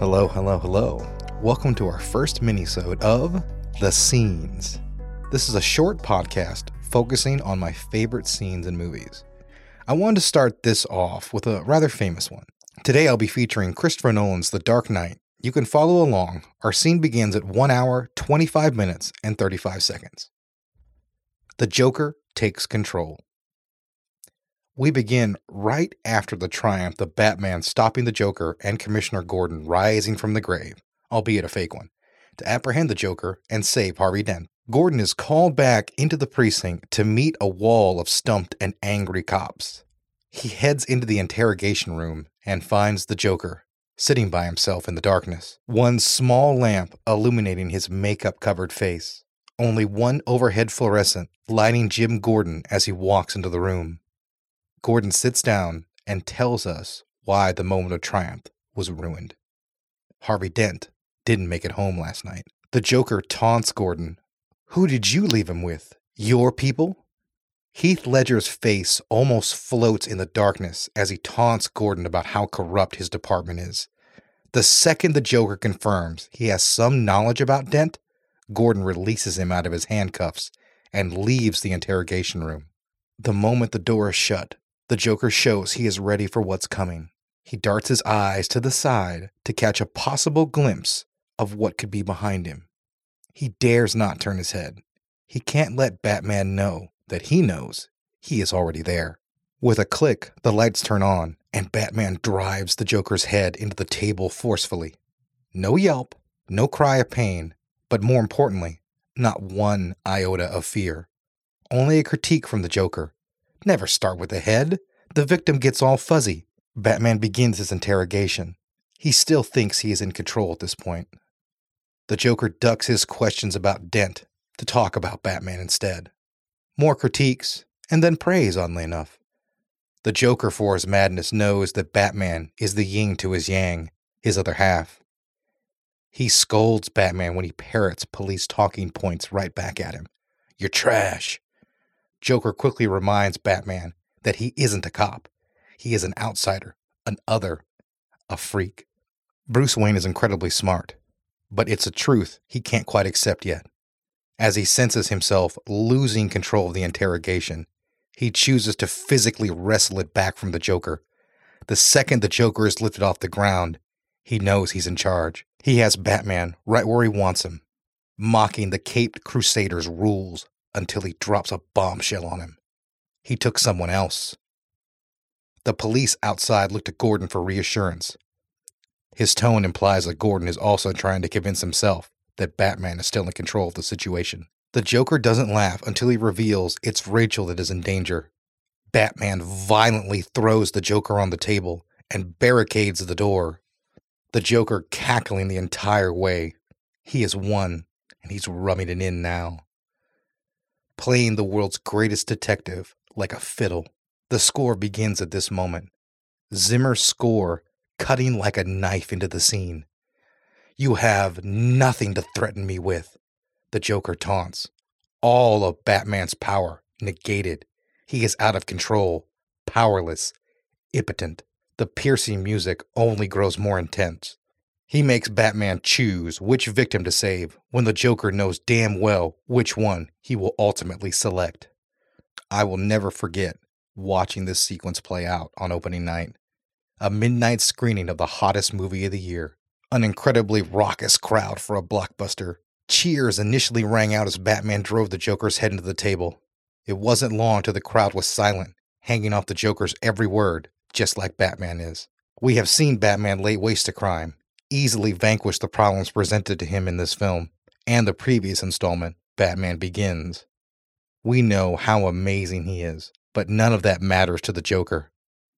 Hello, hello, hello. Welcome to our first minisode of The Scenes. This is a short podcast focusing on my favorite scenes in movies. I wanted to start this off with a rather famous one. Today I'll be featuring Christopher Nolan's The Dark Knight. You can follow along. Our scene begins at 1 hour, 25 minutes, and 35 seconds. The Joker takes control. We begin right after the triumph of Batman stopping the Joker and Commissioner Gordon rising from the grave, albeit a fake one, to apprehend the Joker and save Harvey Dent. Gordon is called back into the precinct to meet a wall of stumped and angry cops. He heads into the interrogation room and finds the Joker sitting by himself in the darkness, one small lamp illuminating his makeup covered face, only one overhead fluorescent lighting Jim Gordon as he walks into the room. Gordon sits down and tells us why the moment of triumph was ruined. Harvey Dent didn't make it home last night. The Joker taunts Gordon. Who did you leave him with? Your people? Heath Ledger's face almost floats in the darkness as he taunts Gordon about how corrupt his department is. The second the Joker confirms he has some knowledge about Dent, Gordon releases him out of his handcuffs and leaves the interrogation room. The moment the door is shut, the Joker shows he is ready for what's coming. He darts his eyes to the side to catch a possible glimpse of what could be behind him. He dares not turn his head. He can't let Batman know that he knows he is already there. With a click, the lights turn on, and Batman drives the Joker's head into the table forcefully. No yelp, no cry of pain, but more importantly, not one iota of fear. Only a critique from the Joker. Never start with the head. The victim gets all fuzzy. Batman begins his interrogation. He still thinks he is in control at this point. The Joker ducks his questions about Dent to talk about Batman instead. More critiques, and then praise, oddly enough. The Joker, for his madness, knows that Batman is the yin to his yang, his other half. He scolds Batman when he parrots police talking points right back at him. You're trash. Joker quickly reminds Batman that he isn't a cop. He is an outsider, an other, a freak. Bruce Wayne is incredibly smart, but it's a truth he can't quite accept yet. As he senses himself losing control of the interrogation, he chooses to physically wrestle it back from the Joker. The second the Joker is lifted off the ground, he knows he's in charge. He has Batman right where he wants him, mocking the caped Crusader's rules until he drops a bombshell on him. He took someone else. The police outside look to Gordon for reassurance. His tone implies that Gordon is also trying to convince himself that Batman is still in control of the situation. The Joker doesn't laugh until he reveals it's Rachel that is in danger. Batman violently throws the Joker on the table and barricades the door. The Joker cackling the entire way. He has won, and he's rubbing it in now. Playing the world's greatest detective like a fiddle. The score begins at this moment. Zimmer's score cutting like a knife into the scene. You have nothing to threaten me with, the Joker taunts. All of Batman's power negated. He is out of control, powerless, impotent. The piercing music only grows more intense. He makes Batman choose which victim to save when the Joker knows damn well which one he will ultimately select. I will never forget watching this sequence play out on opening night. A midnight screening of the hottest movie of the year. An incredibly raucous crowd for a blockbuster. Cheers initially rang out as Batman drove the Joker's head into the table. It wasn't long till the crowd was silent, hanging off the Joker's every word, just like Batman is. We have seen Batman lay waste to crime, easily vanquish the problems presented to him in this film and the previous installment, Batman Begins. We know how amazing he is, but none of that matters to the Joker.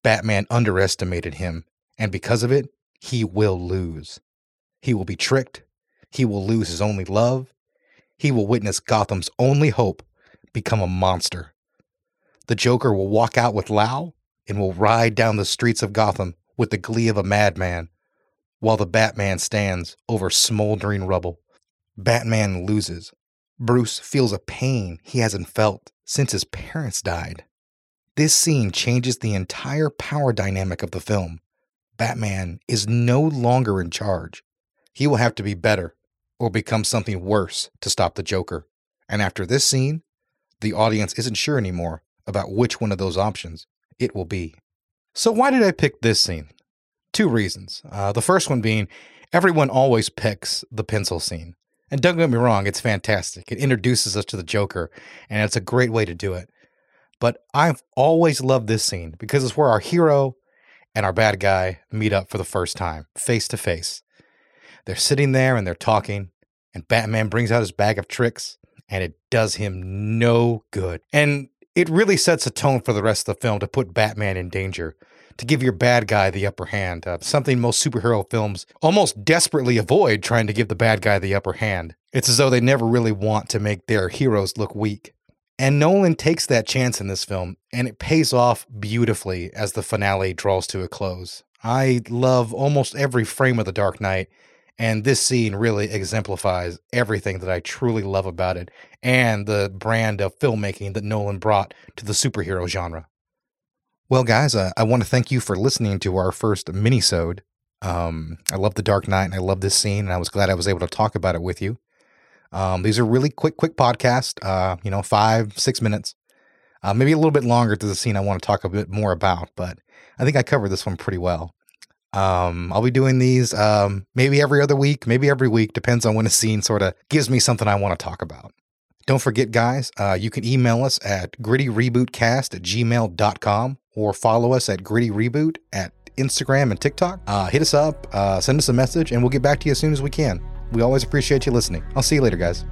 Batman underestimated him, and because of it, he will lose. He will be tricked. He will lose his only love. He will witness Gotham's only hope become a monster. The Joker will walk out with Lau and will ride down the streets of Gotham with the glee of a madman, while the Batman stands over smoldering rubble. Batman loses. Bruce feels a pain he hasn't felt since his parents died. This scene changes the entire power dynamic of the film. Batman is no longer in charge. He will have to be better or become something worse to stop the Joker. And after this scene, the audience isn't sure anymore about which one of those options it will be. So, why did I pick this scene? Two reasons. Uh, the first one being everyone always picks the pencil scene. And don't get me wrong, it's fantastic. It introduces us to the Joker, and it's a great way to do it. But I've always loved this scene because it's where our hero and our bad guy meet up for the first time, face to face. They're sitting there and they're talking, and Batman brings out his bag of tricks, and it does him no good. And it really sets a tone for the rest of the film to put Batman in danger, to give your bad guy the upper hand, uh, something most superhero films almost desperately avoid trying to give the bad guy the upper hand. It's as though they never really want to make their heroes look weak. And Nolan takes that chance in this film, and it pays off beautifully as the finale draws to a close. I love almost every frame of The Dark Knight, and this scene really exemplifies everything that I truly love about it and the brand of filmmaking that Nolan brought to the superhero genre. Well, guys, uh, I want to thank you for listening to our first mini-sode. Um, I love The Dark Knight, and I love this scene, and I was glad I was able to talk about it with you. Um, these are really quick, quick podcast. Uh, you know, five, six minutes, uh, maybe a little bit longer to the scene I want to talk a bit more about, but I think I covered this one pretty well. Um, I'll be doing these um, maybe every other week, maybe every week, depends on when a scene sort of gives me something I want to talk about. Don't forget, guys, uh, you can email us at grittyrebootcast at gmail.com or follow us at Gritty Reboot at Instagram and TikTok. Uh, hit us up, uh, send us a message, and we'll get back to you as soon as we can. We always appreciate you listening. I'll see you later, guys.